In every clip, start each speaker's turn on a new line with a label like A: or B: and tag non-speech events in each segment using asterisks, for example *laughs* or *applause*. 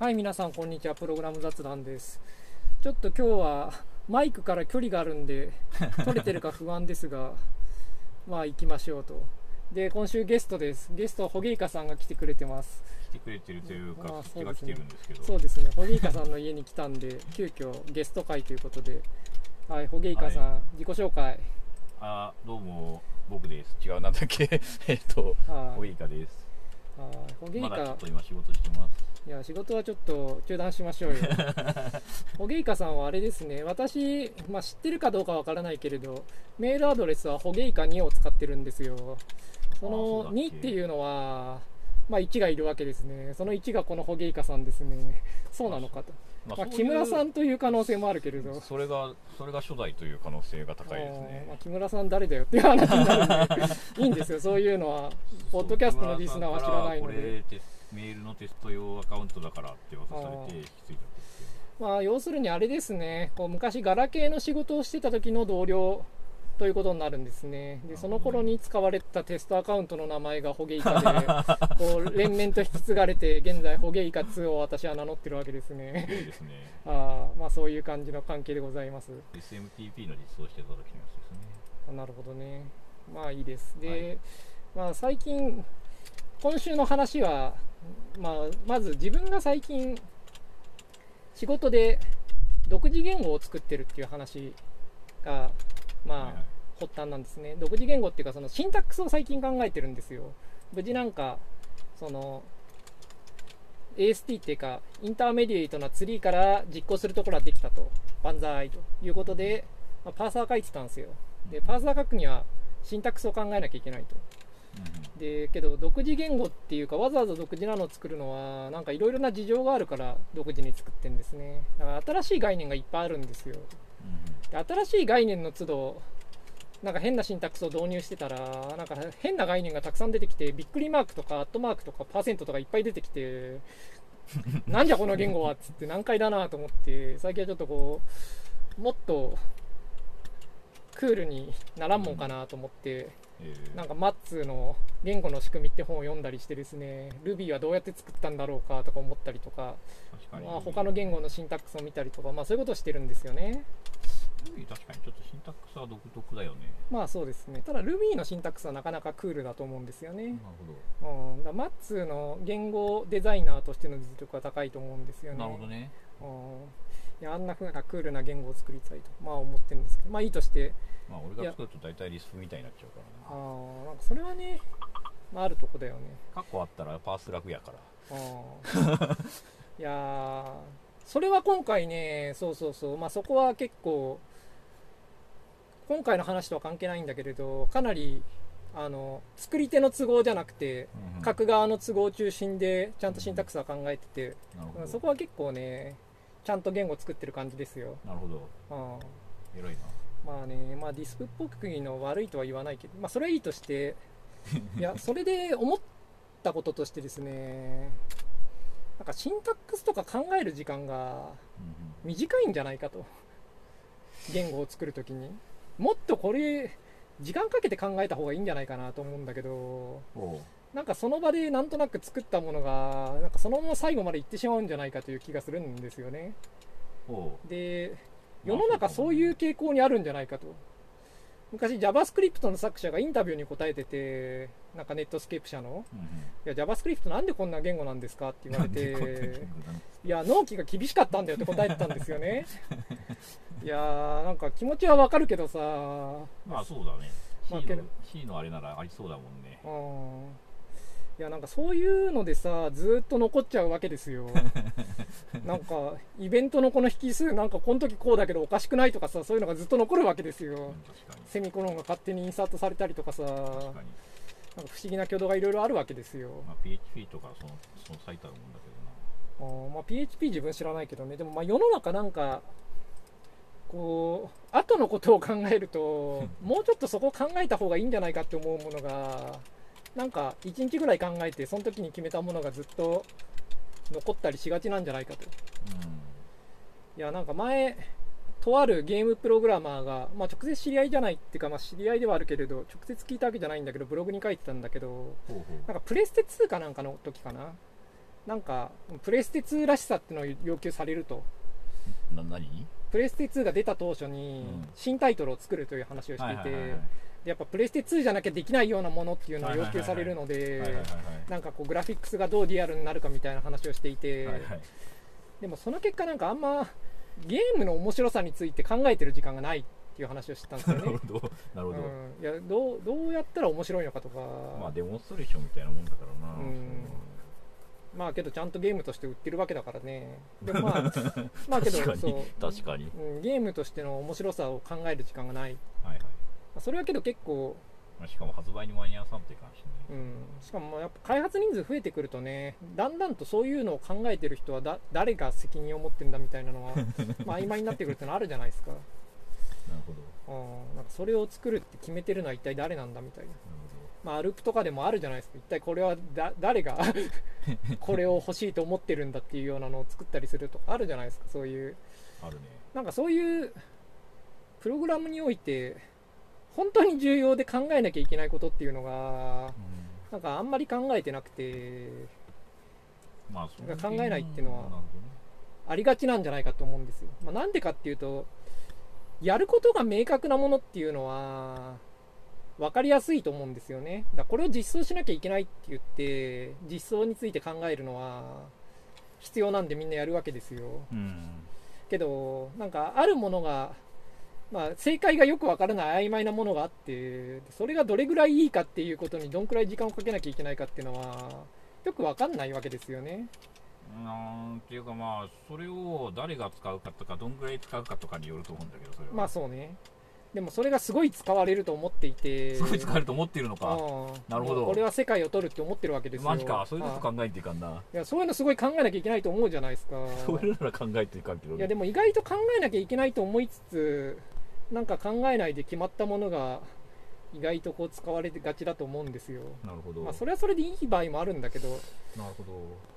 A: はい、皆さん、こんにちは。プログラム雑談です。ちょっと今日はマイクから距離があるんで、*laughs* 撮れてるか不安ですが、まあ行きましょうと。で、今週ゲストです。ゲストはホゲイカさんが来てくれてます。
B: 来てくれてるという
A: あ
B: か、
A: あ
B: 来てが来てるんですけど、
A: そうですね、ホゲイカさんの家に来たんで、急遽ゲスト会ということで、はい、ホゲイカさん、
B: は
A: 自己紹介。
B: あどうも、僕です。違う、なんだっけ、*laughs* えっと、
A: はい、
B: ホイカです。
A: はいホゲイカ
B: まだちょっと、今仕事してます。
A: いや、仕事はちょっと中断しましょうよ。ホゲイカさんはあれですね、私、まあ、知ってるかどうかわからないけれど、メールアドレスはホゲイカ2を使ってるんですよ。その
B: だっけ
A: ？2っていうのは、まあ、1がいるわけですね。その1がこのホゲイカさんですね。そうなのかと。
B: ま
A: まあ、木村さ
B: ん
A: んという可能性もあるけれど。
B: それが、それが初代という可能性が高いです
A: あーまあ
B: ね。
A: 木村さん誰だよっていう話になるんで *laughs* いいんですよそういうのはポッドキャストのリスナーは知らないので
B: メールのテスト用アカウントだからって渡されて引き継いだんです
A: まあ要するにあれですねこう昔ガラケーの仕事をしてた時の同僚ということになるんですねでその頃に使われてたテストアカウントの名前がホゲイカで *laughs* こう連綿と引き継がれて現在ホゲイカ2を私は名乗ってるわけです
B: けど。
A: ね
B: いいですね。
A: あーまあそういう感じの関係でございます
B: SMTP の実装してた時のやつですね。
A: あなるほどね。まあいいです。で、
B: はい
A: まあ最近、今週の話は、まあまず自分が最近、仕事で独自言語を作ってるっていう話が、まあ、発端なんですね。独自言語っていうか、そのシンタックスを最近考えてるんですよ。無事なんか、その、AST っていうか、インターメディエイトなツリーから実行するところができたと、万歳ということで、まあ、パーサー書いてたんですよ。で、パーサー書くにはシンタックスを考えなきゃいけないと。
B: うん
A: で、けど独自言語っていうか、わざわざ独自なのを作るのは、なんかいろいろな事情があるから独自に作ってるんですね。だから新しい概念がいっぱいあるんですよ。
B: うん
A: で新しい概念の都度なんか変なシンタックスを導入してたらなんか変な概念がたくさん出てきてびっくりマークとかアットマークとかパーセントとかいっぱい出てきて *laughs* なんじゃこの言語はっつって難解だなと思って最近はちょっとこうもっとクールにならんもんかなと思って
B: えー
A: なんかマッツーの言語の仕組みって本を読んだりしてですね Ruby はどうやって作ったんだろうかとか思ったりとか。まあ、他の言語のシンタックスを見たりとか、まあ、そういうことをしてるんですよね。
B: 確かにちょっとシンタックスは独特だよね。
A: まあそうですね。ただ Ruby のシンタックスはなかなかクールだと思うんですよね。
B: なるほ
A: うん、だマッツーの言語デザイナーとしての実力は高いと思うんですよ
B: ど。
A: ね。
B: なるほどね。
A: うんいやあんな風なクールな言語を作りたいと、まあ思ってるんですけど、まあいいとして、
B: まあ俺が作ると大体リスプみたいになっちゃうか
A: あ
B: らな。
A: ーなんかそれはね、まああるとこだよね。
B: 過去あったらパース楽やから。
A: あー *laughs* いやーそれは今回ね、そうそうそう、まあそこは結構、今回の話とは関係ないんだけれど、かなり、あの、作り手の都合じゃなくて、
B: うん
A: 書く側の都合中心でちゃんとシンタックスは考えてて、
B: なるほど。
A: そこは結構ねちゃんと言語作ってる感じですよ、
B: なるほど。
A: うん、
B: 偉いな。
A: まあねまあディスプっぽくいの悪いとは言わないけどまあそれはいいとして *laughs* いやそれで思ったこととしてですねなんかシンタックスとか考える時間が短いんじゃないかと。言語を作るときに。もっとこれ時間かけて考えた方がいいんじゃないかなと思うんだけどなんかその場でなんとなく作ったものが、なんかそのまま最後まで行ってしまうんじゃないかという気がするんですよね。で、世の中そういう傾向にあるんじゃないかと。昔 JavaScript の作者がインタビューに答えてて、なんかネットスケープ社の、
B: うんうん
A: いや JavaScript なんでこんな言語なんですかって言われて、いや、納期が厳しかったんだよって答えてたんですよね。*laughs* いやー、なんか気持ちはわかるけどさ、
B: まあそうだね。
A: まあ
B: C のあれならありそうだもんね。
A: うんいやなんかそういうのでさずーっと残っちゃうわけですよ *laughs* なんかイベントのこの引数なんかこの時こうだけどおかしくないとかさそういうのがずっと残るわけですよ。セミコロンが勝手にインサートされたりとかさなんか。不思議な挙動がいろいろあるわけですよ
B: まあ PHP とかそのその最たるもんだけどな。
A: あーまあ、PHP 自分知らないけどねでもまあ世の中なんかこう後のことを考えると *laughs* もうちょっとそこを考えた方がいいんじゃないかって思うものがなんか1日ぐらい考えてその時に決めたものがずっと残ったりしがちなんじゃないかと。いやなんか前とあるゲームプログラマーが、まあ、直接知り合いじゃないっていうか、まあ、知り合いではあるけれど直接聞いたわけじゃないんだけどブログに書いてたんだけどなんかプレステ2かなんかの時かな？なんかプレステ2らしさっていうのを要求されると。
B: な何？
A: プレステ2が出た当初に
B: うん。
A: 新タイトルを作るという話をしていてやっぱプレステ2じゃなきゃできないようなものっていうのを要求されるのでなんかこうグラフィックスがどうリアルになるかみたいな話をしていて、
B: はいはい。
A: でもその結果なんかあんまゲームの面白さについて考えてる時間がないっていう話をしてたんですよね。*laughs*
B: なる。ほどなるほど、
A: うん、いやどうどうやったら面白いのかとか、
B: まあデモンストレーションみたいなもんだからな、
A: うん。まあけどちゃんとゲームとして売ってるわけだからね。でもまあ *laughs* まあけどそう、
B: 確かに。
A: うん、ゲームとしての面白さを考える時間がない、ま
B: はいはい。
A: あそれはけど結構、
B: まあしかも発売に間に合わさんっていう感じね
A: うん、しかもまあやっぱ開発人数増えてくるとねだんだんとそういうのを考えてる人はだ誰が責任を持ってんだみたいなのは *laughs* まあ曖昧になってくるってのあるじゃないですか、
B: なるほど。
A: うん、なんかそれを作るって決めてるのは一体誰なんだみたいな。まあ、アルプとかでもあるじゃないですか。一体これはだ誰が *laughs* これを欲しいと思ってるんだっていうようなのを作ったりするとかあるじゃないですかそういう。
B: あるね。
A: なんかそういうプログラムにおいて本当に重要で考えなきゃいけないことっていうのがなんかあんまり考えてなくて
B: まあそ
A: 考えないっていうのはありがちなんじゃないかと思うんですよ、まあ、なんでかっていうとやることが明確なものっていうのは分かりやすいと思うんですよね。だこれを実装しなきゃいけないって言って実装について考えるのは必要なんでみんなやるわけですよ。
B: うん。
A: けどなんかあるものが、まあ、正解がよくわからない曖昧なものがあってそれがどれぐらいいいかっていうことにどんくらい時間をかけなきゃいけないかっていうのはよくわかんないわけですよね。
B: なんていうかまあそれを誰が使うかとかどんぐらい使うかとかによると思うんだけどそれは。
A: まあそうね。でもそれがすごい使われると思っていて。
B: すごい使えると思っているのか。なるほど。
A: もうこれは世界を取るって思ってるわけですよ。
B: マジか。そういうこと考えていかんな。い
A: やそういうのすごい考えなきゃいけないと思うじゃないですか。
B: そういうなら考えていかんけど
A: いやでも意外と考えなきゃいけないと思いつつなんか考えないで決まったものが意外とこう使われてがちだと思うんですよ。
B: なるほど、
A: まあそれはそれでいい場合もあるんだけど、
B: なるほ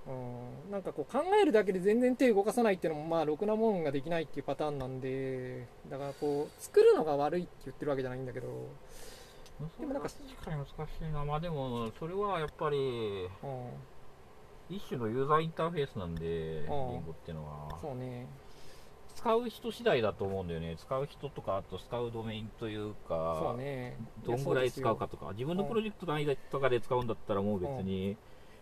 B: ど。
A: うん、なんかこう考えるだけで全然手動かさないっていうのもまあろくなもんができないっていうパターンなんでだからこう作るのが悪いって言ってるわけじゃないんだけど、でもなんか
B: 確かに難しいな。まあでもそれはやっぱり
A: うん、
B: 一種のユーザーインターフェースなんでリン
A: ああ
B: ゴってのは。
A: そうね
B: 使う人次第だと思うんだよね。使う人とかあと使うドメインというか
A: ね。
B: どんぐらい使うかとか。自分のプロジェクト単位とかで使うんだったらもう別に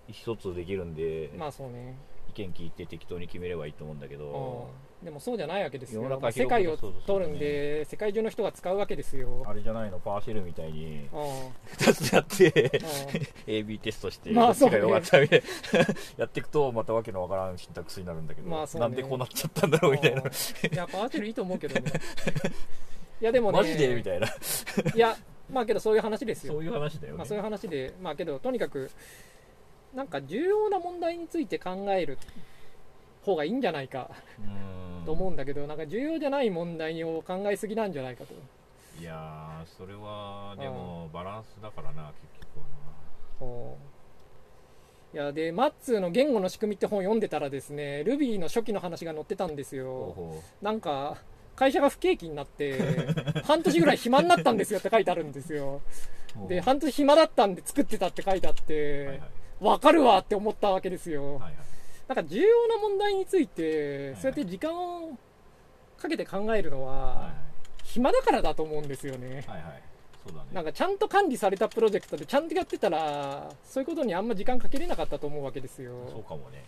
B: 一つできるんで、
A: まあそうね。
B: 意見聞いて適当に決めればいいと思うんだけど、
A: うんでもそうじゃないわけですよ。
B: 世の中
A: まあ世界を取るんで世界中の人が使うわけですよ。
B: あれじゃないの？パワーシェルみたいに。
A: うん
B: 2つやって
A: うん
B: AB テストして、
A: まあ
B: どっちが良かったみたいな。
A: そ *laughs*
B: やっていくとまたわけのわからんシンタックスになるんだけど、
A: まあね。
B: なんでこうなっちゃったんだろうみたいな、
A: うんいやパワーチェルいいと思うけどね。*laughs* いやでもね。
B: マジで？みたいな、
A: いやまあけどそういう話ですよ。
B: そういう話だよね、
A: まあ、そういう話で、まあけど、とにかく、なんか重要な問題について考える方がいいんじゃないか
B: うん。
A: と思うんだけど、なんか重要じゃない問題を考えすぎなんじゃないかと。
B: いやーそれはでもバランスだからな結局は
A: こういやでマッツーの言語の仕組みって本読んでたらですね Ruby の初期の話が載ってたんですよ。
B: ほ
A: なんか会社が不景気になって半年ぐらい暇になったんですよって書いてあるんですよ。
B: う。
A: で半年暇だったんで作ってたって書いてあっ
B: はい
A: て
B: はい
A: わかるわって思ったわけですよ。
B: はいはい。
A: なんか重要な問題について、
B: はい
A: そうやって時間をかけて考えるの
B: はい
A: は、暇だからだと思うんですよね。
B: はいはい。そうだね。
A: なんかちゃんと管理されたプロジェクトでちゃんとやってたら、そういうことにあんま時間かけれなかったと思うわけですよ。
B: そうかもね。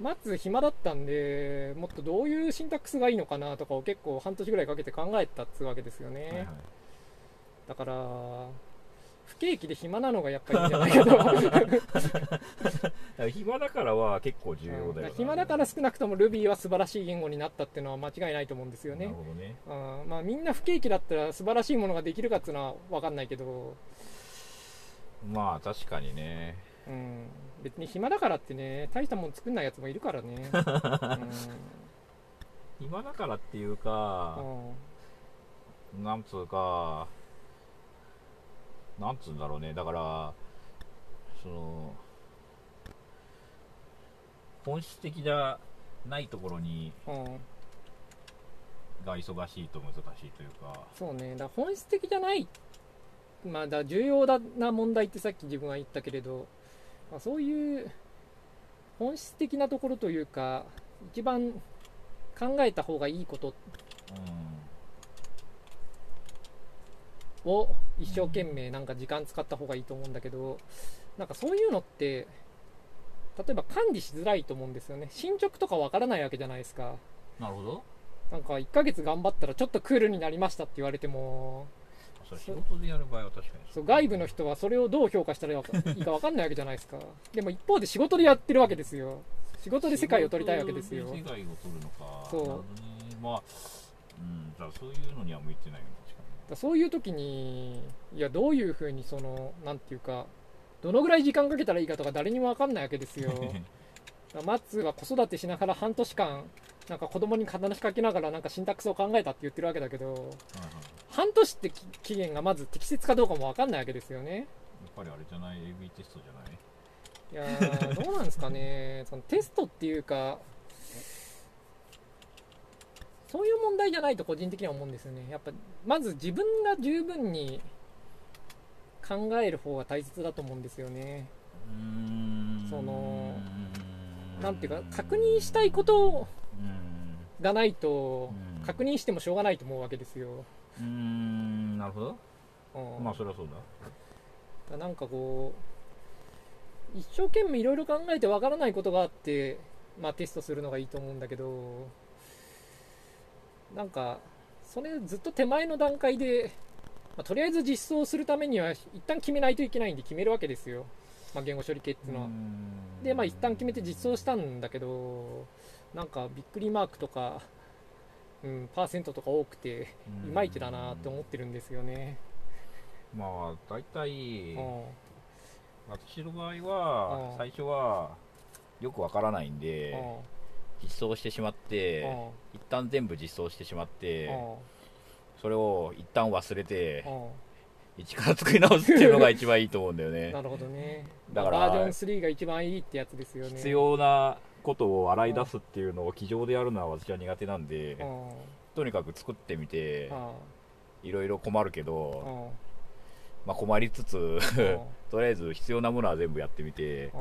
A: まず暇だったんで、もっとどういうシンタックスがいいのかなとかを結構半年ぐらいかけて考えたっつうわけですよね。
B: はいはい。
A: だから、不景気で暇なのがやっぱりいいんじゃないかと。
B: だから暇だからは結構重要だよな、
A: 暇だから少なくとも Ruby は素晴らしい言語になったっていうのは間違いないと思うんですよね。
B: なる。ほどね。
A: うん。まあ、みんな不景気だったら素晴らしいものができるかっていうのは分かんないけど、
B: まあ確かにね。
A: うん、別に暇だからってね大したもの作んないやつもいるからね、*laughs*
B: 暇だからっていう
A: う
B: か
A: んうん。
B: なんつうかなんつうんだろうね。だからその本質的じゃないところに
A: うん。
B: が忙しいと難しいというか。
A: そうね。だ本質的じゃない、まあ、だ重要だな問題ってさっき自分は言ったけれど、まあ、そういう本質的なところというか一番考えた方がいいことを一生懸命なんか時間使った方がいいと思うんだけどなんかそういうのって例えば管理しづらいと思うんですよね。進捗とかわからないわけじゃないですか。
B: なるほど。
A: なんか1ヶ月頑張ったらちょっとクールになりましたって言われても
B: それ仕事でやる場合は確かに。
A: そう外部の人はそれをどう評価したらいいか分かんないわけじゃないですか。でも一方で仕事でやってるわけですよ。仕事で世界を取りたいわけですよ。
B: 世界を取るのか。
A: そう。
B: まあうんじゃあそういうのには向いてないよね
A: だそういう時にいやどういうふうにそのなんていうかどのぐらい時間かけたらいいかとか誰にも分かんないわけですよ。
B: に
A: マッツーは子育てしながら半年間なんか子供に話しかけながらなんかシンタックスを考えたって言ってるわけだけど
B: はいはい
A: 半年ってき期限がまず適切かどうかも分かんないわけですよね。
B: やっぱりあれじゃない？AB テストじゃない？
A: いやーどうなんですかね。そのテストっていうかそういう問題じゃないと個人的には思うんですよね。やっぱまず自分が十分に考える方が大切だと思うんですよね。その
B: う
A: なんていうか確認したいこと
B: うん。
A: がないと
B: うん。
A: 確認してもしょうがないと思うわけですよ、
B: うーん。なるほど。
A: うん。
B: まあそれはそうだ。
A: なんかこう一生懸命いろいろ考えてわからないことがあって、まあ、テストするのがいいと思うんだけどなんかそれずっと手前の段階で、まあ、とりあえず実装するためには一旦決めないといけないんで決めるわけですよ、まあ、言語処理系っていうのは。でまあ一旦決めて実装したんだけどなんかびっくりマークとか、うん、パーセントとか多くていまいちだなって思ってるんですよね、
B: まあ大体
A: うん。
B: 私の場合
A: うん。
B: は最初はよくわからないんで実装してしまって一旦全部実装してしまってそれを一旦忘れて一から作り直すっていうのが一番いいと思うんだよね。*laughs*
A: なるほどね。
B: だから
A: バージョン3が一番いいってやつですよね。
B: 必要なことを洗い出すっていうのを机上でやるのは私は苦手なんで
A: うん
B: とにかく作ってみて
A: うん
B: いろいろ困るけ
A: う
B: ど、
A: ん
B: まあ、困りつつ
A: うん *laughs*
B: とりあえず必要なものは全部やってみて、
A: うん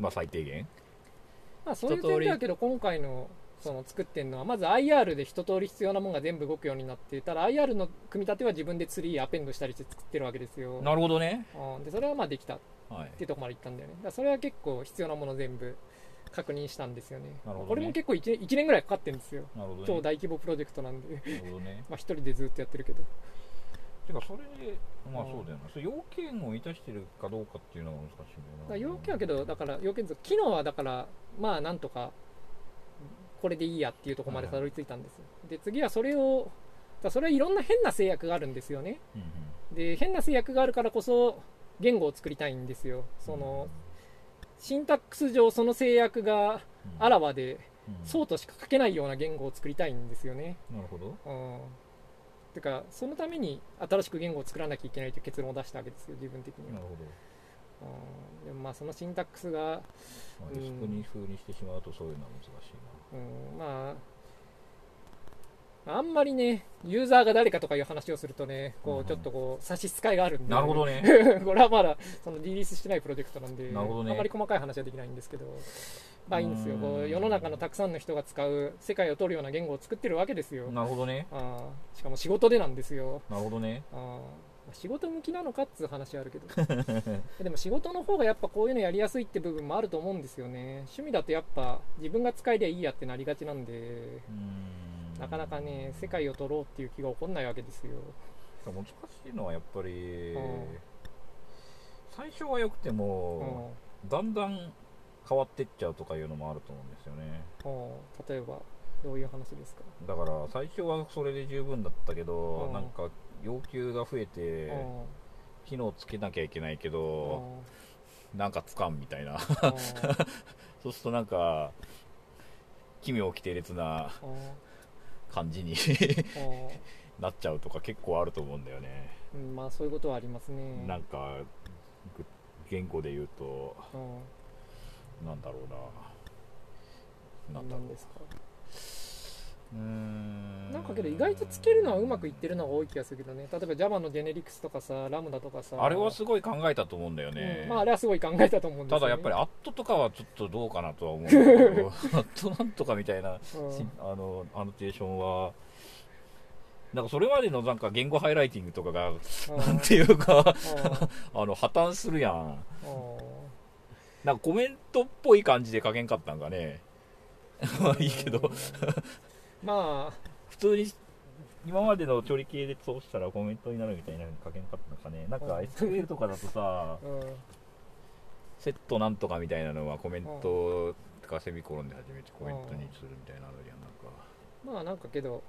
B: まあ、最低限
A: まあそういう点だけど今回のその作ってるのはまず IR で一通り必要なものが全部動くようになってただ IR の組み立ては自分でツリーアペンドしたりして作ってるわけですよ。
B: なるほどね、
A: うん。でそれはまあできたっ
B: はい。
A: ていうところまでいったんだよね。だからそれは結構必要なもの全部確認したんですよね。
B: なるほどね。
A: これも結構 1, 1年ぐらいかかってるんですよ。
B: なるほどね。
A: 超大規模プロジェクトなんで。
B: なるほどね。*laughs*
A: まあ一人でずっとやってるけど
B: てかそれでまあ
A: うん。
B: そうだよな。それ要件を満たしてるかどうかっていうのが難しいん
A: だ
B: よな。
A: ら要件はけどだから要件図機能はだからまあなんとかこれでいいやっていうところまでたどり着いたんですよ。で次はそれをだそれはいろんな変な制約があるんですよね。
B: うんうん。
A: で変な制約があるからこそ言語を作りたいんですよ。そのシンタックス上その制約があらわで
B: うん。
A: そうとしか書けないような言語を作りたいんですよね。
B: なるほど。
A: うんてかそのために新しく言語を作らなきゃいけないという結論を出したわけですよ自分的には。
B: なるほど。
A: うん。でもまあそのシンタックスが、
B: まあ
A: うん
B: ディスクに風にしてしまうとそういうのは難しい
A: うん、まああんまりねユーザーが誰かとかいう話をするとねこ
B: う
A: ちょっとこう差し支えがあるんで、
B: ななるほどね。*laughs*
A: これはまだそのリリースしてないプロジェクトなんで
B: なるほどね。
A: あんまり細かい話はできないんですけどまあいいんですよ。こ
B: う
A: うん世の中のたくさんの人が使う世界を取るような言語を作ってるわけですよ。
B: なるほどね。
A: あーしかも仕事でなんですよ。
B: なるほどね。
A: あー仕事向きなのかっつう話あるけど。*laughs* でも仕事の方がやっぱこういうのやりやすいって部分もあると思うんですよね。趣味だとやっぱ自分が使えりゃいいやってなりがちなんで。
B: うーん。
A: なかなかね世界を取ろうっていう気が起こんないわけですよ。
B: 難しいのはやっぱり
A: うん。
B: 最初は良くて
A: うん。
B: もだんだん変わってっちゃうとかいうのもあると思うんですよね。
A: うん例えばどういう話ですか？
B: だから最初はそれで十分だったけど
A: うん
B: なんか要求が増えて
A: うん
B: 機能つけなきゃいけないけ
A: う
B: ど
A: ん
B: なんかつかんみたいな。
A: うん *laughs*
B: そうするとなんか奇妙奇烈な感じになっちゃうとか結構あると思うんだよね。
A: まあそういうことはありますね。
B: なんかぐ言語で言うと。
A: うん
B: なんだろうな。なんだろう。
A: 何ですか？なんかけど意外とつけるのはうまくいってるのが多い気がするけどね。例えば Java のジェネリクスとかさラムダとかさ。
B: あれはすごい考えたと思うんだよね、
A: うん。まああれはすごい考えたと思うんですよ、ね、
B: ただやっぱりアットとかはちょっとどうかなとは思うんだけど *laughs* アットなんとかみたいな、
A: うん。
B: あのアノテーションは。なんかそれまでのなんか言語ハイライティングとかがなんていうか *laughs* あの破綻するやんなんかコメントっぽい感じで書けんかったんかね。ま *laughs* あいいけど。
A: まあ。
B: 普通に今までの処理系で通したらコメントになるみたいなの書けんかったのかね。なんか
A: うん
B: SQL とかだとさ
A: うん。
B: セットなんとかみたいなのはコメントとかセミコロンで始めてコメントにするみたいなのやんなんか。
A: まあなんかけど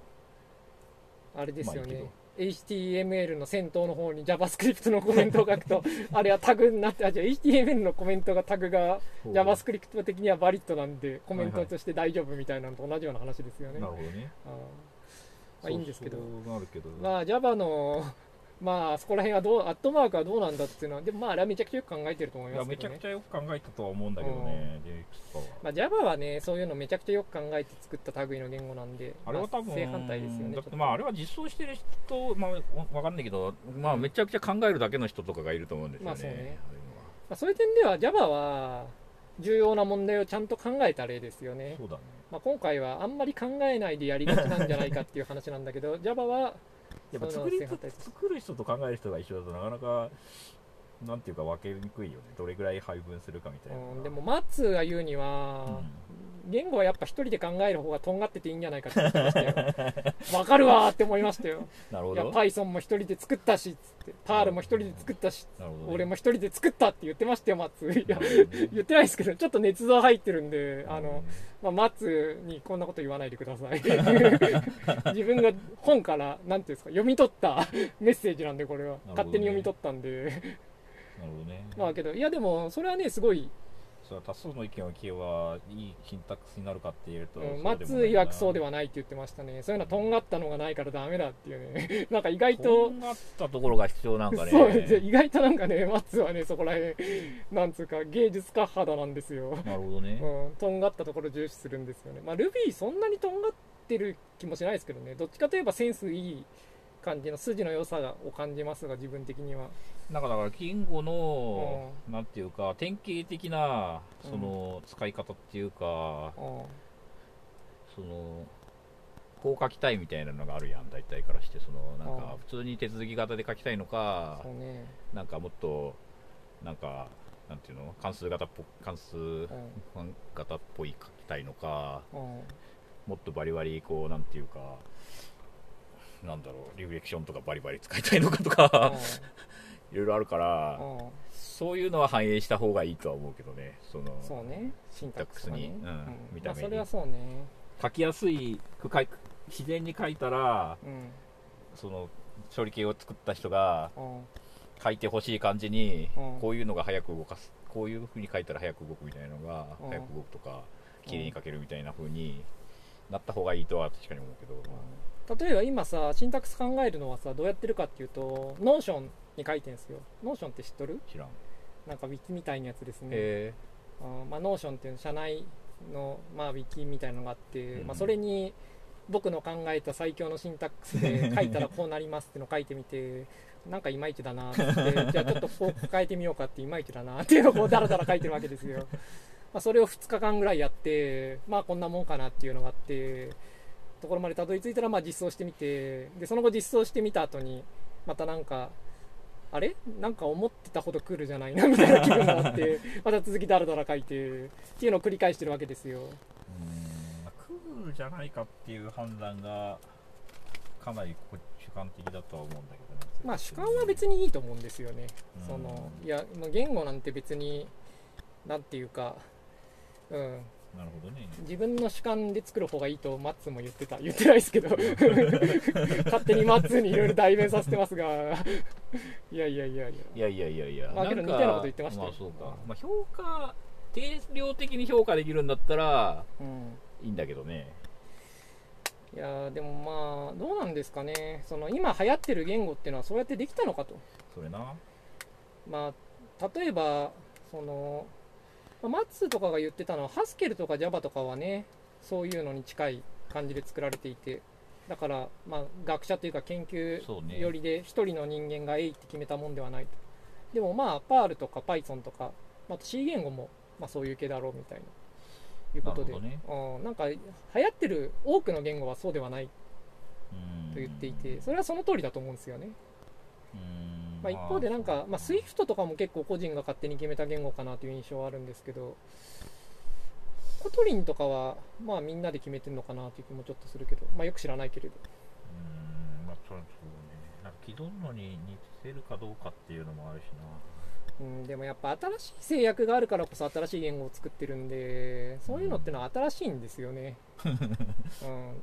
A: あれですよね。
B: まあ
A: HTML の先頭の方に JavaScript のコメントを書くと *laughs* あれはタグになってあじゃあ HTML のコメントがタグが JavaScript 的にはバリッドなんでコメントとして大丈夫みたいなのと同じような話ですよね、
B: なるほどね。
A: あー。まあいいんですけど。
B: そうなるけど。
A: まあ Java のまあそこら辺はどうアットマークはどうなんだっていうのはでもまああれはめちゃくちゃよく考えてると思い
B: いやめちゃく
A: ますけどね
B: ちゃよく考えたとは思うんだけどね、かは。
A: まあ、Java はねそういうのめちゃくちゃよく考えて作った類の言語なんで
B: あれは多分、
A: まあ正反対ですよね
B: だってまああれは実装してる人、まあ、わわかんないけど、まあ、めちゃくちゃ考えるだけの人とかがいると思うんですよね。
A: まあそうねまあ、そういう点では Java は重要な問題をちゃんと考えた例ですよね、
B: そうだね。
A: まあ、今回はあんまり考えないでやりがちなんじゃないかっていう話なんだけど *laughs* Java は
B: やっぱ作り作る人と考える人が一緒だとなかなか、なんていうか分けにくいよね。どれぐらい配分するかみたいな。
A: うん、でもマッツーが言うには、言語はやっぱ一人で考える方がとんがってていいんじゃないかって言ってましたよ。*laughs* わかるわーって思いましたよ。いや
B: なるほど。
A: Python も一人で作ったしっつってパールも一人で作ったし
B: なるほどね。
A: 俺も一人で作ったって言ってましたよマッツーいや言ってないですけどちょっと捏造入ってるんであの、
B: うん。
A: まあ、マッツーにこんなこと言わないでください。*laughs* 自分が本からなんていうんですか読み取ったメッセージなんでこれは、
B: ね。
A: 勝手に読み取ったんで。
B: なるほどね。
A: まあけどいやでもそれはねすごい、
B: それは多数の意見を聞けばいいシンタックスになるかっていうと、
A: うん、マッツー曰くそうで
B: は
A: はないって言ってましたねそういうのはとんがったのがないからダメだっていうね *laughs* なんか意外
B: と
A: と
B: んがったところが必要なんかね。*laughs*
A: そうです意外となんかねマッツーはねそこら辺なんつうか芸術家肌なんですよ
B: なるほどね。
A: うん、とんがったところを重視するんですよね。まあ、Ruby そんなにとんがってる気もしないですけどね。どっちかといえばセンスいい感じの筋の良さを感じますが、自分的には。
B: なんかだから言語の、なんていうか典型的なその使い方っていうか、
A: うん。
B: そのこう書きたいみたいなのがあるやん。大体からしてそのなん
A: うん。
B: か普通に手続き型で書きたいのか
A: ね。
B: なんかもっとなんかなんていうの？関数型っぽ関数
A: うん。*laughs*
B: 型っぽい書きたいのか
A: うん。
B: もっとバリバリこうなんていうかなんだろうリフレクションとかバリバリ使いたいのかとか *laughs* いろいろあるからそういうのは反映した方がいいとは思うけどねその
A: そうね。シンタックスがね。
B: うん見た目に。
A: まあ、それはそうね。
B: 書きやすい自然に書いたら
A: うん。
B: その処理系を作った人が
A: うん。
B: 書いてほしい感じに
A: うん。
B: こういうのが早く動かすこういう風に書いたら早く動くみたいなのが
A: うん。
B: 早く動くとか綺麗に書けるみたいな風になった方がいいとは確かに思うけど。
A: うん例えば今さ、シンタックス考えるのはさ、どうやってるかっていうと、Notion に書いてるんですよ。Notion って知っとる？
B: 知らん。
A: なんかウィキみたいなやつですね。
B: へ
A: あーまあ、 Notion っていう社内の、まあ、ウィキみたいなのがあって、
B: うん。
A: まあ、それに僕の考えた最強のシンタックスで書いたらこうなりますってのを書いてみて *laughs* なんかいまいちだなってじゃあちょっとこう変えてみようかっていまいちだなっていうのをダラダラ書いてるわけですよ、まあ、それを2日間ぐらいやってまあこんなもんかなっていうのがあってところまでたどり着いたらまあ実装してみてでその後実装してみた後にまたなんかあれ？なんか思ってたほどクールじゃないなみたいな気分があって *laughs* また続きダラダラ書いてっていうのを繰り返してるわけですよ。
B: うーん。クールじゃないかっていう判断がかなりこ主観的だとは思うんだけどね。
A: まあ主観は別にいいと思うんですよね。
B: うん。
A: そのいや言語なんて別になんていうかうん
B: なるほどね。
A: 自分の主観で作る方がいいとマッツも言ってた。言ってないですけど。*laughs* 勝手にマッツにいろいろ代弁させてますが。いやいやいやいや。
B: いやいやいやいや。
A: けど似たようなこと言ってました
B: まあそうか、まあ、評価定量的に評価できるんだったら、
A: うん、
B: いいんだけどね。
A: いやでもまあどうなんですかね。その今流行ってる言語っていうのはそうやってできたのかと。
B: それな。
A: まあ例えばそのまあマッツーとかが言ってたのはハスケルとか Java とかはねそういうのに近い感じで作られていてだから、まあ、学者というか研究
B: そうね。
A: よりで一人の人間が A って決めたもんではないと。でもまあパールとか Python とか、まあ、C 言語も、まあ、そういう系だろうみたいないうことで。
B: なる
A: うん、なんか流行ってる多くの言語はそうではない
B: うん
A: と言っていてそれはその通りだと思うんですよね、
B: うん
A: まあ、一方でなんか、まあ、 Swift とかも結構個人が勝手に決めた言語かなという印象はあるんですけど Kotlin とかはまあみんなで決めてるのかなという気もちょっとするけど、まあ、よく知らないけれど。
B: うんまあそうね。なんか既存のに似てるかどうかっていうのもあるし
A: うん、でもやっぱ新しい制約があるからこそ新しい言語を作ってるんでそういうのってのは新しいんですよね、うん、だか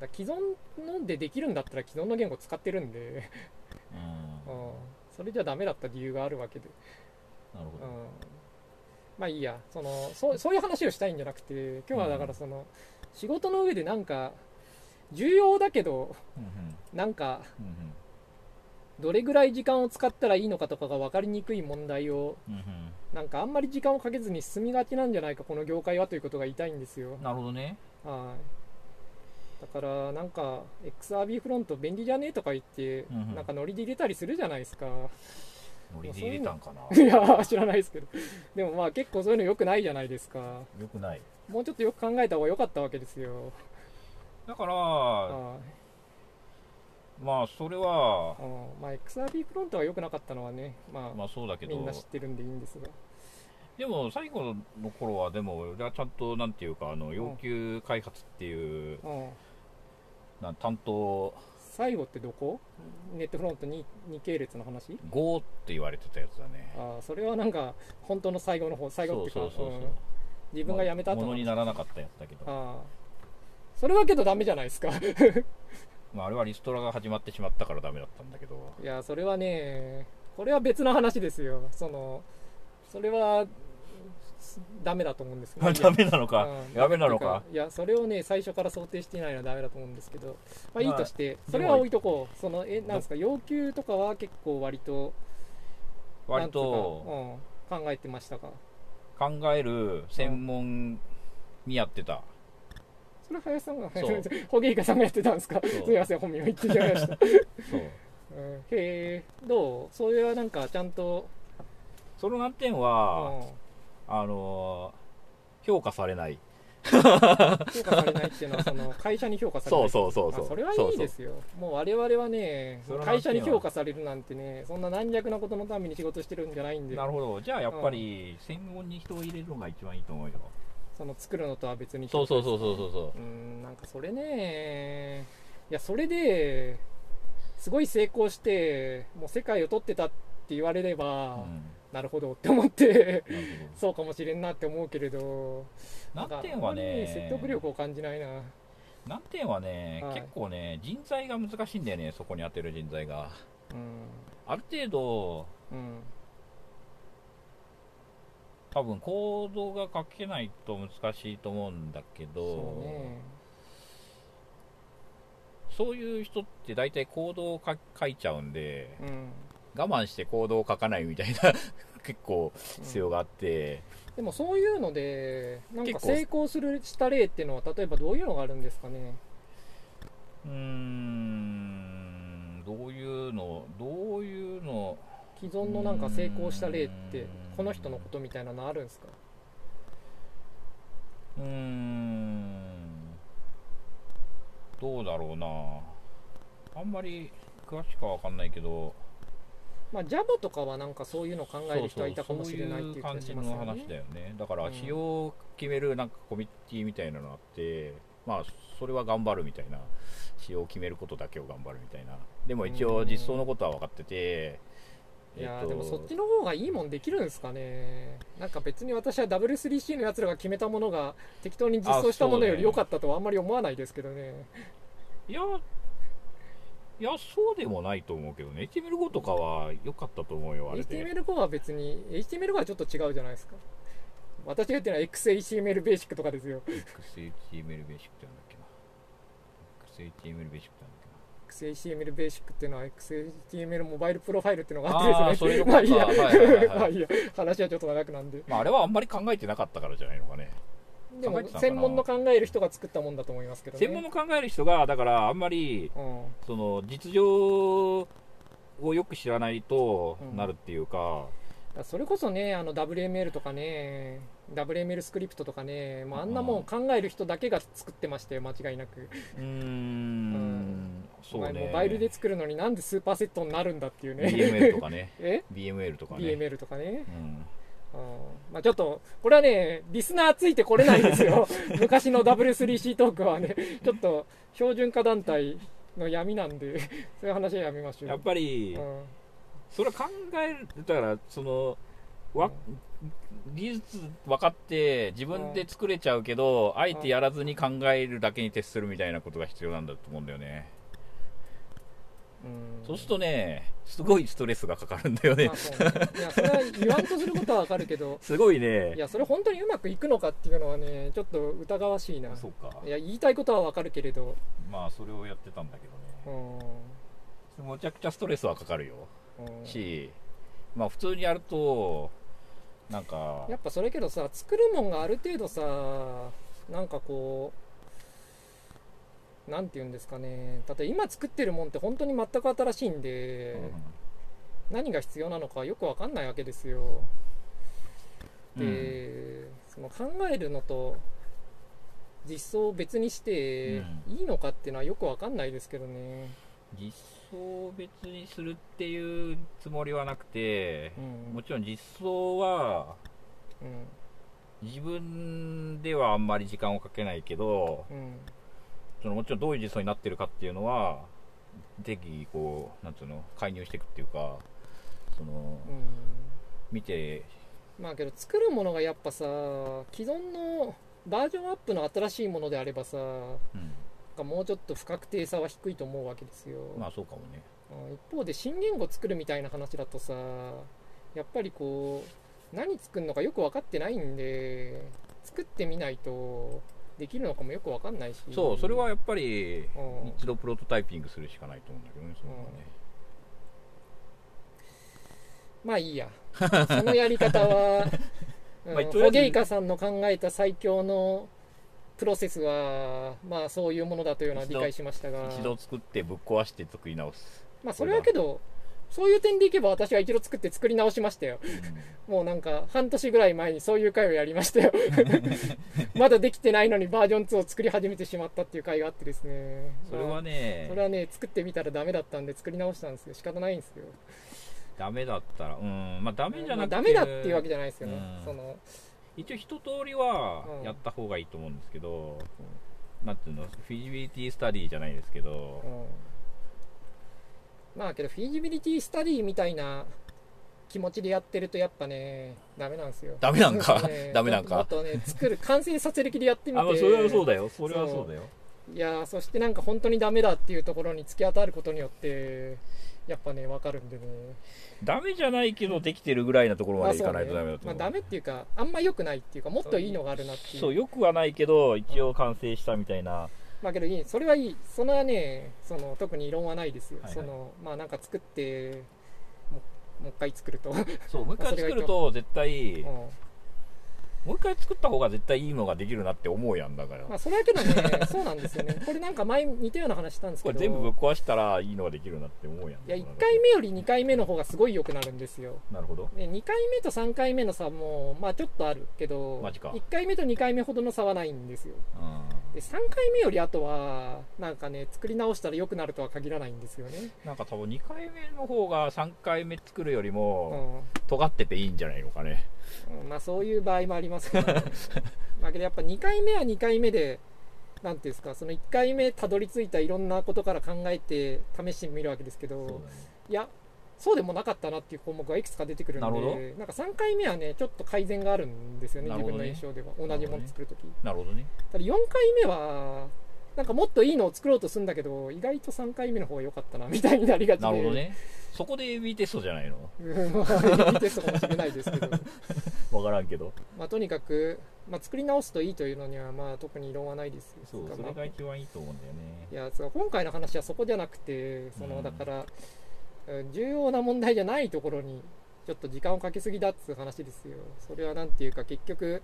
A: ら既存のでできるんだったら既存の言語使ってるんで、
B: なうん。
A: うん、それじゃダメだった理由があるわけで、
B: なるほど。
A: うん、まあいいや。そのそうそういう話をしたいんじゃなくて今日はだからその、仕事の上でなんか重要だけど
B: うんうん。
A: なんか
B: うんうん。
A: どれぐらい時間を使ったらいいのかとかが分かりにくい問題を
B: うんうん。
A: なんかあんまり時間をかけずに進みがちなんじゃないかこの業界はということが言いたいんですよ。
B: なるほどね。
A: はいだからなんか XRB フロント便利じゃねえとか言って、
B: うんうん。
A: なんかノリで入れたりするじゃないですか。
B: ノリで入れたんかな。*laughs* い
A: や知らないですけど。でもまあ結構そういうの良くないじゃないですか。
B: よくない。
A: もうちょっとよく考えた方が良かったわけですよ。
B: だから
A: はい。
B: まあそれは
A: うんまあ XRB フロントは良くなかったのはねまあ、
B: まあそうだけ
A: みんな知
B: ど
A: ってるんでいいんですが。
B: でも最後の頃はでも俺はちゃんとなんていうかあの要求開発っていう
A: うん
B: なん担当。
A: 最後ってどこ？ネットフロント 2, 2系列の話
B: ？5って言われてたやつだね。
A: ああそれはなんか本当の最後の方最後っていうか。
B: そうそうそうそう。
A: うん自分が辞めた後の
B: ものにならなかったやつだけど。
A: ああそれはけどダメじゃないですか。*laughs*
B: まあ、あれはリストラが始まってしまったからダメだったんだけど。
A: いやそれはねこれは別の話ですよ。そのそれはすダメだと思うんですけど *laughs*
B: ダメなのか。
A: うん。
B: ダメなのか。
A: いやそれをね最初から想定していないのはダメだと思うんですけど。まあいい
B: まあ
A: として、
B: も
A: それは置いとこう。そのえなんですか要求とかは結構割と
B: 割と
A: うん、考えてましたか？
B: 考える専門にやってた。
A: それ林さんが
B: そう。
A: ホゲイカさんがやってたんですか？すいません本名言ってしまいました、*laughs*
B: そう。
A: うん、へえどう？それはなんかちゃんと、
B: その難点
A: うん。
B: は、あのー評価されない。
A: 評価されないっていうのはその会社に評価されない。
B: そうそうそうそう。
A: あそれはいいですよ。もう我々はね
B: それは
A: 会社に評価されるなんてねそんな軟弱なことのために仕事してるんじゃないんで。
B: なるほど。じゃあやっぱり専門に人を入れるのが一番いいと思うよ。
A: その作るのとは別に
B: そうそうそうそうそうそう。
A: うんなんかそれね。いやそれですごい成功してもう世界を取ってたって言われれば、
B: うん
A: なるほどって思ってそうかもしれんなって思うけれど。
B: 難点はね
A: 説得力を感じないな。
B: 難点はね、
A: はい。
B: 結構ね人材が難しいんだよねそこに当てる人材が。
A: うん。
B: ある程度
A: うん。
B: 多分コードが書けないと難しいと思うんだけど
A: そうね。
B: いう人って大体コードを書書いちゃうんで
A: うん
B: 我慢してコードを書かないみたいな *laughs* 結構必要があって、
A: でもそういうのでなんか成功するした例っていうのは例えばどういうのがあるんですかね？
B: うーん。どういうのどういうの？
A: 既存のなんか成功した例って
B: うん
A: この人のことみたいなのあるんですか？
B: うーん。どうだろうな。あんまり詳しくは分かんないけど
A: まあ Java とかはなんかそういうのを考える人はいたかもしれないっていう
B: 感じの話だ
A: ね
B: よねだから
A: うん
B: 仕様を決めるなんかコミュニティみたいなのあってまあそれは頑張るみたいな仕様を決めることだけを頑張るみたいな。でも一応実装のことは分かってて
A: いやでもそっちの方がいいもんできるんですかね。なんか別に私は W3C のやつらが決めたものが適当に実装したものより良かったとはあんまり思わないですけどね。
B: いやいやそうでもないと思うけどね。HTML5 とかは良かったと思うよあれで。
A: HTML5 は別に HTML5 はちょっと違うじゃないですか。私が言ってるのは XHTML ベーシックとかですよ。
B: XHTML ベーシックってなんだっけな。XHTML ベーシックってなんだっけな。
A: XHTML ベーシックっていうのは XHTML モバイルプロファイルっていうのがあ
B: あ
A: ってですね。まあいいや、*laughs* まあいいや。話はちょっと長くなんで
B: まあ、あれはあんまり考えてなかったからじゃないのかね
A: でも専門の考える人が作ったもんだと思いますけどね。
B: 専門の考える人がだからあんまり
A: うん。
B: その実情をよく知らないと
A: うん。
B: なるっていうか、
A: だからそれこそねあの WML とかね WML スクリプトとかねもうあんなもん考える人だけが作ってましたよ間違いなく。
B: うーん。そうね。
A: モバイルで作るのになんでスーパーセットになるんだっていうね。
B: BML とかね。*laughs*
A: え
B: ？BML とかね。
A: BML とかね、
B: うん
A: うん。まあ、ちょっとこれはねリスナーついてこれないですよ。*laughs* 昔の W3C トークはねちょっと標準化団体の闇なんでそういう話はやめましょう。
B: やっぱり、
A: うん。
B: それは考えるだからそのわ技術分かって自分で作れちゃうけど、あえてやらずに考えるだけに徹するみたいなことが必要なんだと思うんだよね、
A: うん
B: そうするとねすごいストレスがかかるんだよね、
A: まあそいやそれは言わんとすることはわかるけど。*laughs*
B: すごいね。
A: いやそれ本当にうまくいくのかっていうのはねちょっと疑わしいな。
B: そうか。
A: いや言いたいことはわかるけれど。
B: まあそれをやってたんだけどね。
A: うん。
B: むちゃくちゃストレスはかかるよ。
A: うん。
B: しまあ普通にやるとなんか
A: やっぱそれけどさ作るもんがある程度さなんかこうなんて言うんですかね。例えば今作ってるもんって本当に全く新しいんで、何が必要なのかよくわかんないわけですよ。
B: うん。
A: で、その考えるのと実装を別にして
B: う
A: いいのかっていうのはよくわかんないですけどね、
B: 実装を別にするっていうつもりはなくて
A: うん。
B: もちろん実装は
A: うん。
B: 自分ではあんまり時間をかけないけど
A: うん
B: そのもちろんどういう実装になってるかっていうのは適宜こうなんつうの介入していくっていうかその
A: うん。
B: 見て。
A: まあけど作るものがやっぱさ既存のバージョンアップの新しいものであればさ
B: うん。
A: もうちょっと不確定さは低いと思うわけですよ、
B: まあそうかもね。
A: うん。一方で新言語作るみたいな話だとさやっぱりこう何作るのかよく分かってないんで作ってみないとできるのかもよく分かんないし。
B: そうそれはやっぱり
A: うん。
B: 一度プロトタイピングするしかないと思うんだけどねそれはね。
A: まあいいや。*laughs* そのやり方は、*laughs* うん
B: まあ
A: ゲイカさんの考えた最強のプロセスはまあそういうものだというのは理解しましたが。
B: 一度作ってぶっ壊して作り直す、
A: まあそれはけどそういう点でいけば私は一度作って作り直しましたよ。もうなんか半年ぐらい前にそういう回をやりましたよ。*laughs* まだできてないのにバージョン2を作り始めてしまったっていう回があってですね。
B: それは
A: まあ
B: ね
A: それはね作ってみたらダメだったんで作り直したんですよ仕方ないんですよ。
B: ダメだったらうん。まあダメじゃ
A: まあ、
B: なくて、
A: ダメだっていうわけじゃないですよね、
B: うん。
A: その。
B: 一応一通りは
A: うん
B: やった方がいいと思うんですけど、なんていうのフィジビリティスタディじゃないですけど、
A: うんまあけどフィジビリティスタディみたいな気持ちでやってるとやっぱねダメなんですよ。
B: ダメなんか？*laughs*
A: ね
B: ダメなんか？
A: もっとね作る完成させる気でやってみて。
B: あまあそれはそうだよ。それはそうだよ。
A: いやーそしてなんか本当にダメだっていうところに突き当たることによってやっぱね分かるんでね。
B: ダメじゃないけどできてるぐらいなところまでいかないとダメだと思う,、
A: まあ、ダメっていうかあんま良くないっていうかもっといいのがあるなっていう。
B: そうよくはないけど一応完成したみたいな、
A: まあけどいいそれはいいそれはねその特に異論はないですよ、
B: はいはい。
A: そのまあなんか作ってもうもう一回作ると、うん
B: そうもう一回作ると絶対もう一回作った方が絶対いいのができるなって思うやんだから、
A: まあそれはけどね *laughs* そうなんですよね。これなんか前似たような話したんです
B: こ
A: けど。
B: れ全部ぶっ壊したらいいのができるなって思うやん。
A: いや1回目より2回目の方がすごい良くなるんですよ。
B: なるほど。
A: で2回目と3回目の差もまあちょっとあるけど
B: マジか。
A: 1回目と2回目ほどの差はないんですよ。
B: うん
A: で3回目よりあとはなんかね作り直したら良くなるとは限らないんですよね、
B: なんか多分2回目の方が3回目作るより
A: う
B: も
A: ん。
B: 尖ってていいんじゃないのかね
A: うんまあそういう場合もありますけど、*laughs* まあけどやっぱ2回目は2回目でなんていうんですかその1回目たどり着いたいろんなことから考えて試してみるわけですけど
B: ね。
A: いやそうでもなかったなっていう項目がいくつか出てくるんで
B: な
A: んか3回目はねちょっと改善があるんですよね
B: ね。
A: 自分の印象では。同じもの作るとき、
B: なるほどね。
A: ただ4回目はなんかもっといいのを作ろうとするんだけど意外と3回目の方が良かったなみたいになりがちで。
B: なるほどね。そこで AB テストじゃないの？
A: うんまあいいテストかもしれないですけど。*laughs*
B: 分からんけど。
A: まあ、とにかく、まあ、作り直すといいというのには、まあ、特に異論はないです。
B: そうそ
A: まあ
B: れが一番いいと思うんだよね。
A: いやそう今回の話はそこじゃなくてその、
B: うん
A: だからうん重要な問題じゃないところにちょっと時間をかけすぎだっていう話ですよ。それはなんていうか結局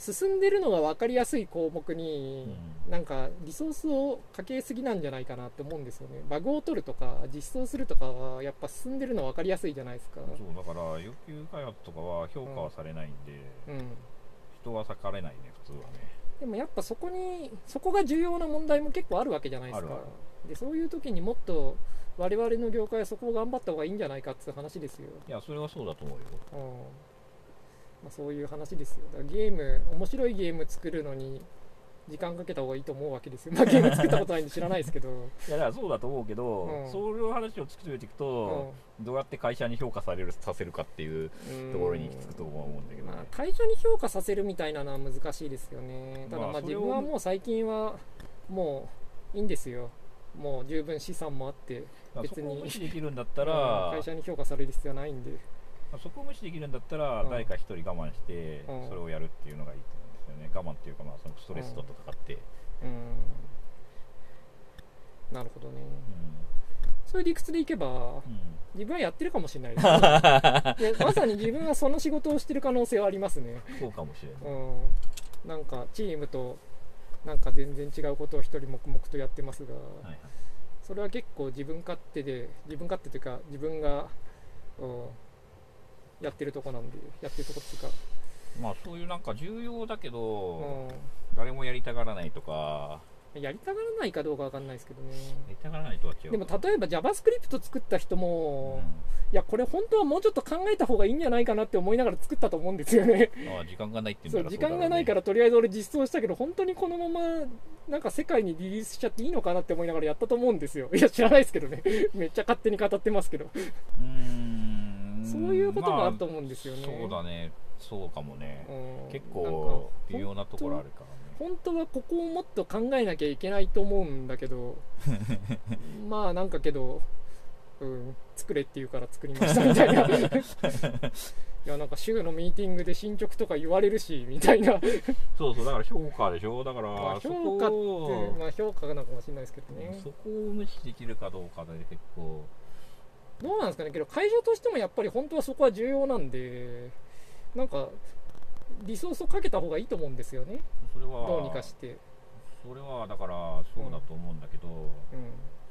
A: 進んでるのが分かりやすい項目に、
B: うん。
A: なんかリソースをかけすぎなんじゃないかなって思うんですよね。バグを取るとか実装するとかはやっぱ進んでるの分かりやすいじゃないですか。
B: そうだから要求開発とかは評価はされないんで、
A: うん。
B: 人は割かれないね普通はね。
A: でもやっぱそこにそこが重要な問題も結構あるわけじゃないですか。でそういう時にもっと我々の業界はそこを頑張った方がいいんじゃないかっていう話ですよ、
B: いやそれはそうだと思うよ。
A: うんまあ、そういう話ですよ。だからゲーム面白いゲーム作るのに時間かけた方がいいと思うわけですよ、まあ、ゲーム作ったことないんで知らないですけど、*laughs*
B: いやだからそうだと思うけど、
A: うん。
B: そういう話を突き詰めていくと、どうやって会社に評価されるさせるかっていう
A: うん。
B: ところに行き着くと思うんだけどね、
A: まあ、会社に評価させるみたいなのは難しいですよね。ただまあ自分はもう最近はもういいんですよ。もう十分資産もあって別に。
B: できるんだった
A: うん
B: ら、
A: 会社に評価される必要はないんで。
B: まあそこを無視できるんだったら、
A: うん。
B: 誰か一人我慢して、
A: うん。
B: それをやるっていうのがいいと思うんですよね。我慢っていうかまあそのストレスとかかって、
A: うん。なるほどね。
B: う
A: そういう理屈でいけば自分はやってるかもしれないですね。*laughs* まさに自分はその仕事をしてる可能性はありますね。
B: そうかもしれない、
A: うん。なんかチームとなんか全然違うことを一人黙々とやってますが、
B: はいはい。
A: それは結構自分勝手で自分勝手というか自分が、うん、やってるとこなんでやってるとこっていうか、
B: まあそういうなんか重要だけど、
A: う
B: 誰もやりたがらないとか。
A: ん、やりたがらないかどうかわかんないですけどね。
B: やりたがらないとは違う。
A: でも例えば JavaScript 作った人
B: う
A: も、
B: ん。
A: いやこれ本当はもうちょっと考えた方がいいんじゃないかなって思いながら作ったと思うんですよね。*laughs*
B: ああ時間がないっていうん
A: そう時間がないからとりあえず俺実装したけど本当にこのままなんか世界にリリースしちゃっていいのかなって思いながらやったと思うんですよ。いや知らないですけどね。めっちゃ勝手に語ってますけど。
B: うーん
A: そういうこともあると
B: ま
A: 思うんですよね、
B: そうだね。そうかもね、
A: うん。
B: 結構微妙なところあるから。ね
A: 本当はここをもっと考えなきゃいけないと思うんだけど *laughs* まあなんかけど、うん、作れって言うから作りましたみたいな。*laughs* いやなんか週のミーティングで進捗とか言われるしみたいな。
B: そうそう。だから評価でしょ。だから、
A: まあ
B: そ
A: 評価ってまあ評価なのかもしれないですけどね。
B: そこを無視できるかどうかで結構
A: どうなんですかねけど会社としてもやっぱり本当はそこは重要なんでなんかリソースをかけた方がいいと思うんですよね。
B: それは
A: どうにかして、
B: それはだからそうだと思うんだけど、
A: うん。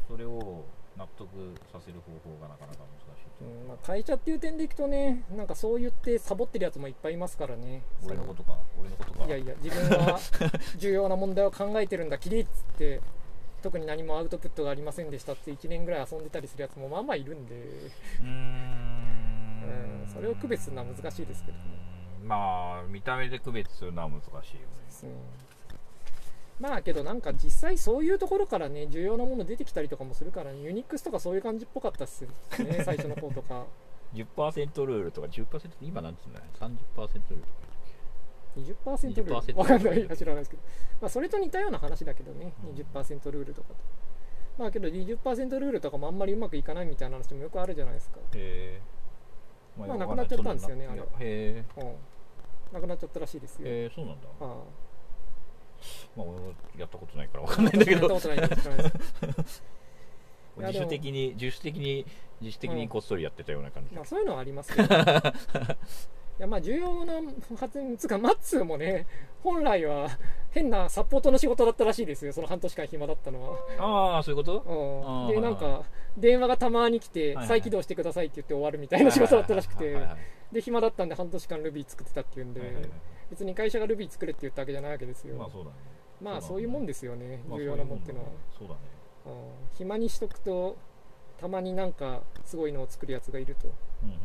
B: それを納得させる方法がなかなか難しいと
A: うんまあ、会社っていう点でいくとねなんかそう言ってサボってるやつもいっぱいいますからね。
B: 俺のことか俺のことか。
A: いやいや自分は重要な問題を考えてるんだキリッつって特に何もアウトプットがありませんでしたって1年ぐらい遊んでたりするやつもまあまあいるんで、
B: うーん。
A: うん、それを区別するのは難しいですけどね。
B: まあ見た目で区別するのは難しいよね。
A: う。んまあけどなんか実際そういうところからね重要なもの出てきたりとかもするから、ね、ユニックスとかそういう感じっぽかったっすよね最初の方とか。*laughs*
B: 10%ルールとか10%今なんつうんだよ30%ルールとか
A: 20%ルール。
B: 20%
A: わかんない。知らないですけど、まあ、それと似たような話だけどね。20%ルールとかと。まあけど20%ルールとかもあんまりうまくいかないみたいな話もよくあるじゃないですか。
B: へえ
A: まあなくなっちゃったんですよねあれは。
B: へえ
A: うん。なくなっちゃったらしいですよ、
B: へえそうなんだ。
A: は
B: まあ俺もやったことないから分か
A: あ、
B: んないんだけ *laughs*
A: やった
B: ど
A: ことないいや *laughs*
B: 自主的に自主的に自主的にこっそりやってたような感じ。
A: まあ、そういうのはありますけどい *laughs* やまあ重要な発言つうかマッツーもね本来は変なサポートの仕事だったらしいですよ。その半年間暇だったのは。
B: ああそういうこと？
A: うん。でなんか電話がたまに来て再起動してくださいって言って終わるみたいな仕事だったらしくて。で暇だったんで半年間 Ruby 作ってたっていうんで。
B: はいはいはい。
A: 別に会社が Ruby 作れって言ったわけじゃないわけですよ。
B: まあそうだね。
A: まあそういうもんですよね。
B: まあ
A: 重要なもんってのは。
B: そうだね。
A: うん。暇にしとくとたまになんかすごいのを作るやつがいると。
B: うんうん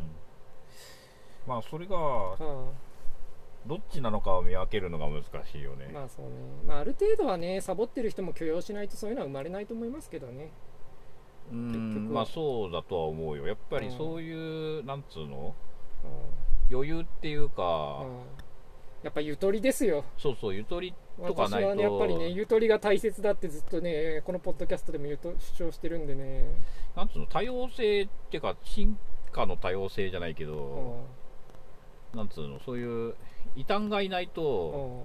B: まあそれが
A: は
B: どっちなのかを見分けるのが難しいよね。
A: あまあそうね。まあある程度はねサボってる人も許容しないとそういうのは生まれないと思いますけどね。
B: うんまあそうだとは思うよ。やっぱり
A: うん。
B: そういうなんつうの？
A: うん。
B: 余裕っていうか
A: うん。やっぱゆとりですよ。
B: そうそうゆとりとか
A: 私
B: ないと。
A: はねやっぱりねゆとりが大切だってずっとねこのポッドキャストでも言うと主張してるんでね、
B: なんつうの？多様性っていうか進化の多様性じゃないけ
A: うん。
B: どなんつうのそういう異端がいないと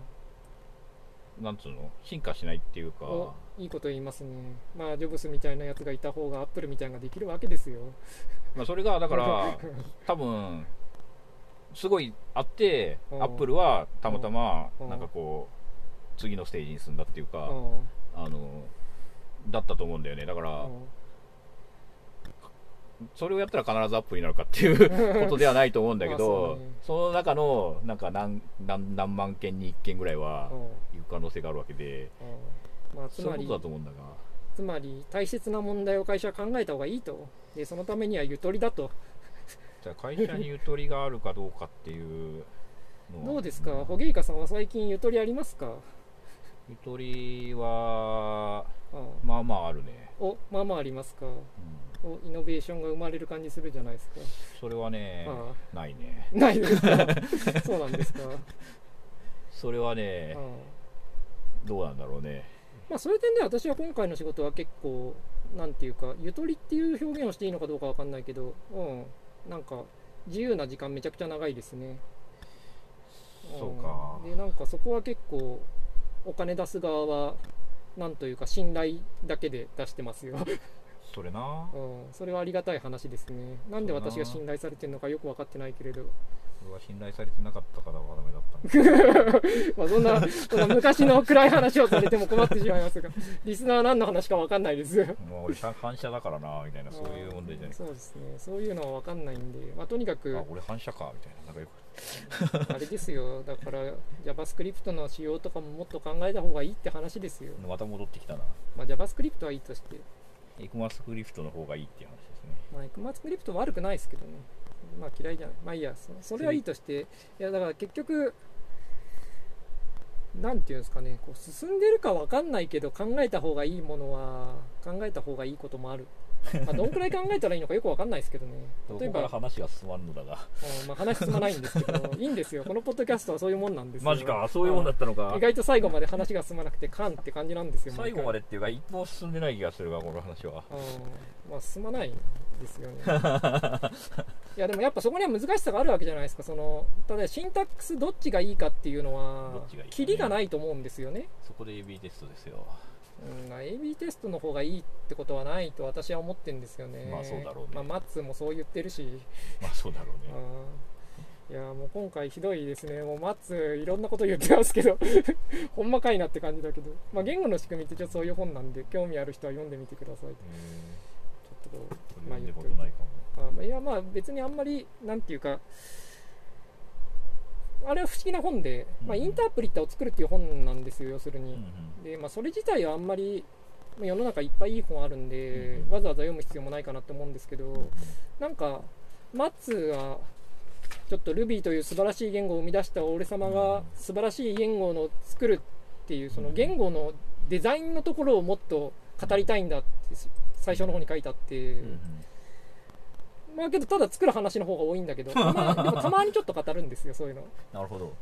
A: うん。
B: なんつうの進化しないっていうか。
A: おいいこと言いますね。まあジョブスみたいなやつがいた方がアップルみたいなのができるわけですよ。
B: まあそれがだから *laughs* 多分すごいあってア
A: うん。
B: ップルはたまたま
A: うん。
B: なんかこう次のステージに進んだっていうか
A: うん。
B: あのだったと思うんだよね。だから
A: うん
B: それをやったら必ずアップになるかっていう *laughs* ことではないと思うんだけどその中のなんか何何何万件に1件ぐらいは
A: うん。
B: 行く可能性があるわけで
A: うん。まあ、つまり
B: そういうことだと思うんだが。
A: つまり大切な問題を会社は考えた方がいいと。でそのためにはゆとりだと。*laughs*
B: じゃあ会社にゆとりがあるかどうかっていうのは。
A: どうですか？ホゲイカさんは最近ゆとりありますか、
B: ゆとりは
A: うん。
B: まあまああるね、
A: おまあまあありますか？
B: うん
A: おイノベーションが生まれる感じするじゃないですか。
B: それはね
A: あ。
B: ないね。
A: ないですか。*laughs* そうなんですか、
B: それはね
A: うん。
B: どうなんだろうね。
A: まあ、そういう点で私は今回の仕事は結構なんていうかゆとりっていう表現をしていいのかどうかわかんないけど、うん、なんか自由な時間めちゃくちゃ長いですね。
B: そうか。
A: んでなんかそこは結構お金出す側はなんというか信頼だけで出してますよ、
B: それな。
A: うん、それはありがたい話ですね。なんで私が信頼されてるのかよく分かってないけれど。
B: それは信頼されてなかったからはダメだったんだ *laughs*
A: まあそんなそんな昔の暗い話をされても困ってしまいますがリスナーは何の話か分かんないです。
B: もう俺反射だからなみたいなそういう問題じゃない。
A: そうですね。そういうのは分かんないんで、まあ、とにかく
B: あ俺反射かみたいななんかよく。*laughs*
A: あれですよ。だから JavaScript の仕様とかももっと考えた方がいいって話ですよ、
B: また戻ってきたな。
A: まあ、JavaScript はいいとして、
B: エクマスクリフトの方がいいっていう話ですね。
A: まあ、ECMAScript 悪くないですけどね。まあ嫌いじゃない。まあいいやそそれはいいとして。いやだから結局なんていうんですかね。こう進んでるか分かんないけど考えた方がいいものは考えた方がいいこともある *laughs* まあどんくらい考えたらいいのかよく分かんないですけどね。例えば
B: 話が進まんのだが。
A: うんまあ、話進まないんですけどいいんですよ。このポッドキャストはそういうもんなんですよ。
B: マジか。そういうもんだったのか。
A: 意外と最後まで話が進まなくてカンって感じなんですよ
B: 最後ま
A: で、
B: でっていうか一歩進んでない気がするわこの話は。
A: うん。まあ、進まないんですよね。*laughs* いやでもやっぱそこには難しさがあるわけじゃないですか。そのただシンタックスどっちがいいかっていうの
B: ど
A: はキリがないと思うんですよね、
B: そこで AB テストですよ
A: うん、AB テストの方がいいってことはないと私は思ってるんですよね。
B: まあそうだろうね。
A: まあ、マッツーもそう言ってるし。
B: まあそうだろうね。
A: うん。いやもう今回ひどいですね、もうマッツいろんなこと言ってますけど、*laughs* ほんまかいなって感じだけど、まあ、言語の仕組みってちょっとそういう本なんで、興味ある人は読んでみてください。ちょ
B: へ
A: っとこう
B: ー読んでことないかも。
A: あまあいやまあ別にあんまりなんていうかあれは不思議な本で、まあ、
B: うん
A: インタープリッターを作るっていう本なんですよ要するに、でまあ、それ自体はあんまりまあ世の中いっぱいいい本あるんで、
B: うん
A: わざわざ読む必要もないかなって思うんですけどなんかマッツはちょっと Ruby という素晴らしい言語を生み出した俺様が素晴らしい言語の作るっていうその言語のデザインのところをもっと語りたいんだって最初の方に書いてあって、まあけどただ作る話の方が多いんだけど、た *laughs* までもたまにちょっと語るんですよ、そういうの。
B: なるほど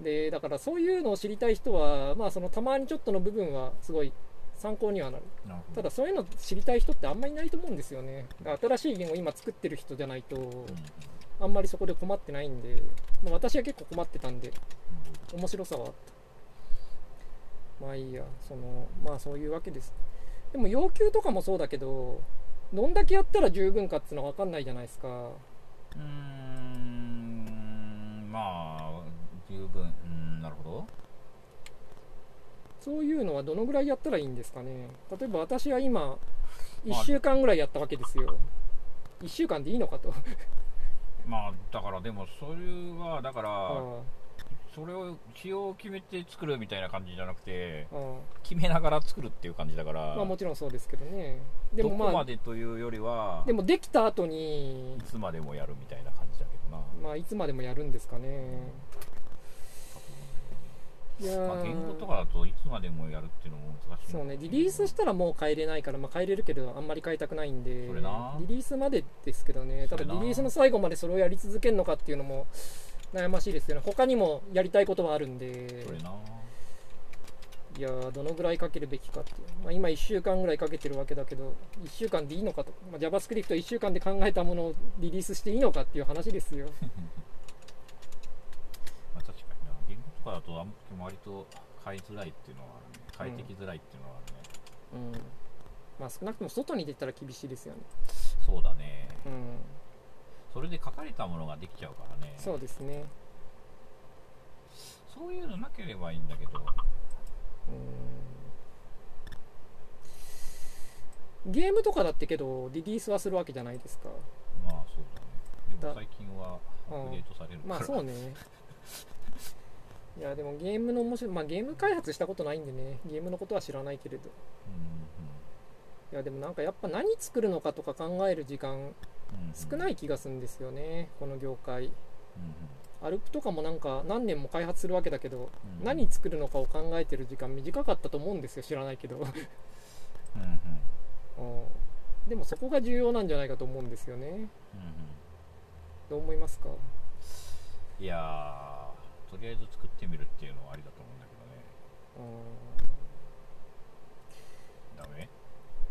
A: で、だからそういうのを知りたい人は、まあそのたまにちょっとの部分はすごい参考にはなる。ただそういうの知りたい人ってあんまりいないと思うんですよね。新しい言語を今作ってる人じゃないと、あんまりそこで困ってないんで、まあ、私は結構困ってたんで、面白さはあった。まあいいや、その、まあそういうわけです。でも要求とかもそうだけど、どんだけやったら十分かっていうのが分かんないじゃないですか。
B: うーんまあ十分うんなるほど
A: そういうのはどのぐらいやったらいいんですかね。例えば私は今、1
B: まあ
A: 週間ぐらいやったわけですよ。1週間でいいのかと。
B: まあだからでもそれはだから
A: あ
B: それを仕様を決めて作るみたいな感じじゃなくて
A: ああ
B: 決めながら作るっていう感じだから、
A: あまあもちろんそうですけどね。でも
B: どこ
A: まあ、
B: までというよりは
A: でもできた後に
B: い、つまでもやるみたいな感じだけどな、
A: まあいつまでもやるんですかね。いやー。
B: まあ、言語とかだといつまでもやるっていうのも難しい。
A: そうね、リリースしたらもう変えれないから、まあ、変えれるけど、あんまり変えたくないんで、
B: それな。
A: リリースまでですけどね、ただリリースの最後までそれをやり続けるのかっていうのも悩ましいですよね、他にもやりたいことはあるんで、
B: それな。い
A: やー、どのぐらいかけるべきかっていう、まあ、今1週間ぐらいかけてるわけだけど、1週間でいいのかと、まあ、JavaScript1 週間で考えたものをリリースしていいのかっていう話ですよ。*laughs*
B: まあ、確かにな。言語とかだとあん割と変えづらいっていうのはあるね。変えてきづらいっていうのはあるね、
A: うん。まあ、少なくとも外に出たら厳しいですよね。
B: そうだね。
A: うん
B: それで書かれたものができちゃうからね。
A: そうですね。
B: そういうのなければいいんだけど。
A: うん。ゲームとかだってけどリリースはするわけじゃないですか。
B: まあそうだね。でも
A: だ
B: 最近はアップデートされるから、
A: まあそうね。*laughs* いやでもゲームの面白いまあゲーム開発したことないんでね。ゲームのことは知らないけれど。
B: うん
A: いやでもなんかやっぱ何作るのかとか考える時間
B: うんうん
A: 少ない気がするんですよねこの業界。
B: うん
A: アルプとかもなんか何年も開発するわけだけど
B: うん。
A: 何作るのかを考えてる時間短かったと思うんですよ知らないけど。*laughs* うん。でもそこが重要なんじゃないかと思うんですよね。
B: うんうん。
A: どう思いますか？
B: いやーとりあえず作ってみるっていうのはありだと思うんだけどね。
A: うん。
B: ダメ？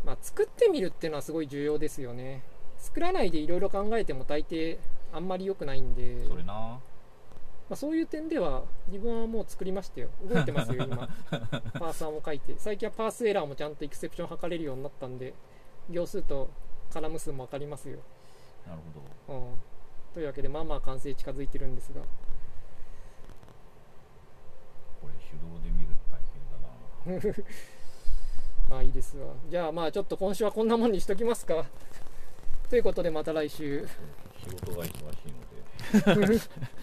A: まあ作ってみるっていうのはすごい重要ですよね作らないでいろいろ考えても大抵あんまり良くないんで
B: それな。
A: まあ、そういう点では自分はもう作りましたよ。動いてますよ今。*laughs* パーサーも書いて。最近はパースエラーもちゃんとエクセプション測れるようになったんで行数とカラム数も分かりますよ、
B: なるほど。
A: うん、というわけでまあまあ完成近づいてるんですが。
B: これ手動で見るの大変だな。*laughs*
A: まあいいですわ。じゃあまあちょっと今週はこんなもんにしときますかということでまた来週。
B: 仕事が忙しいので *laughs*